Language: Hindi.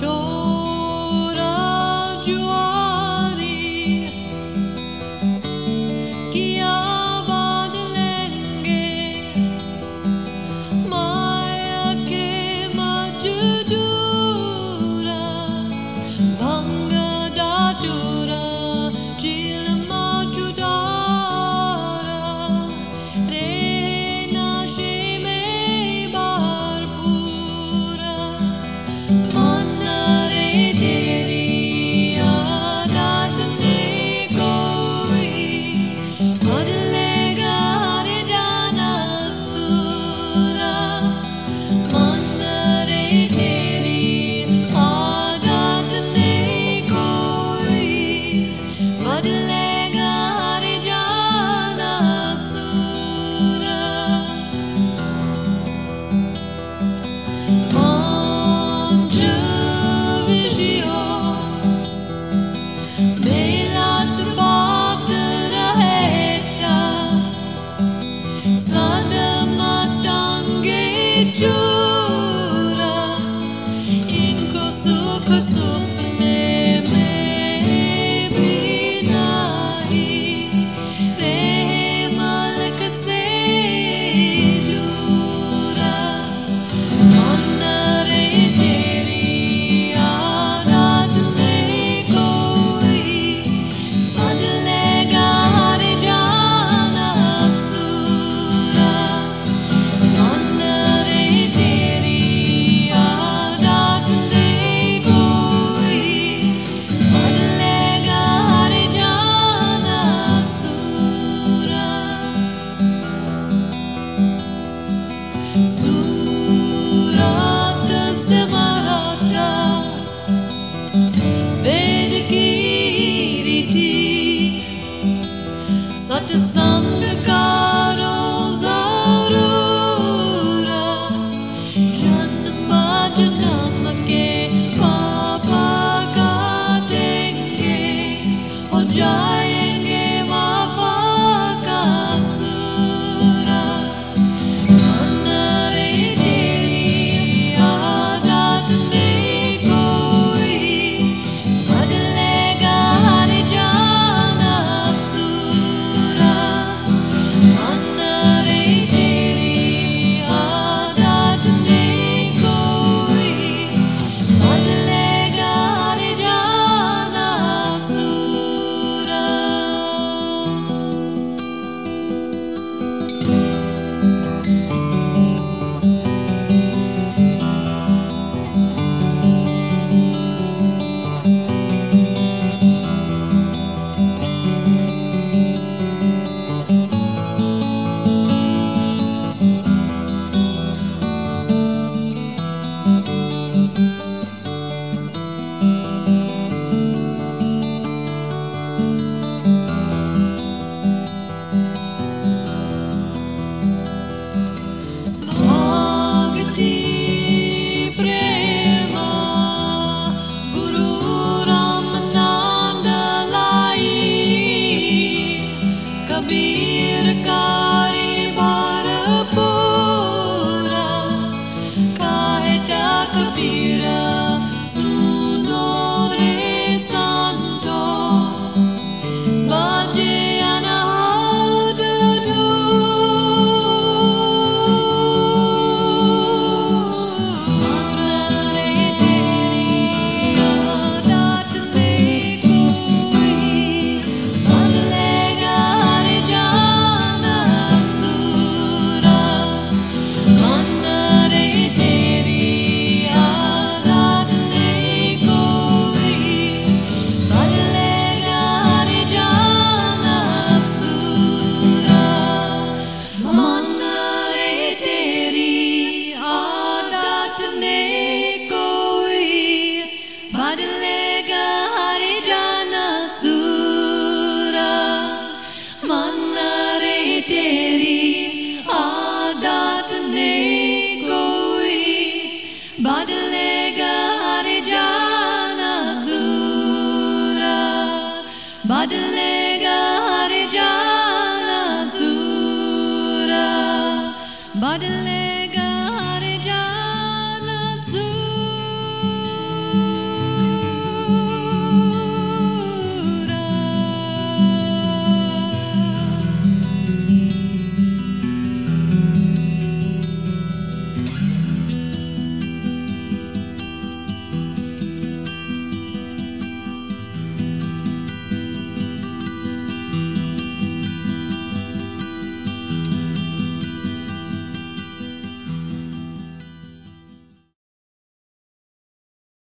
joy. You. vier kant. बदलेगा सूरा। बदलेगा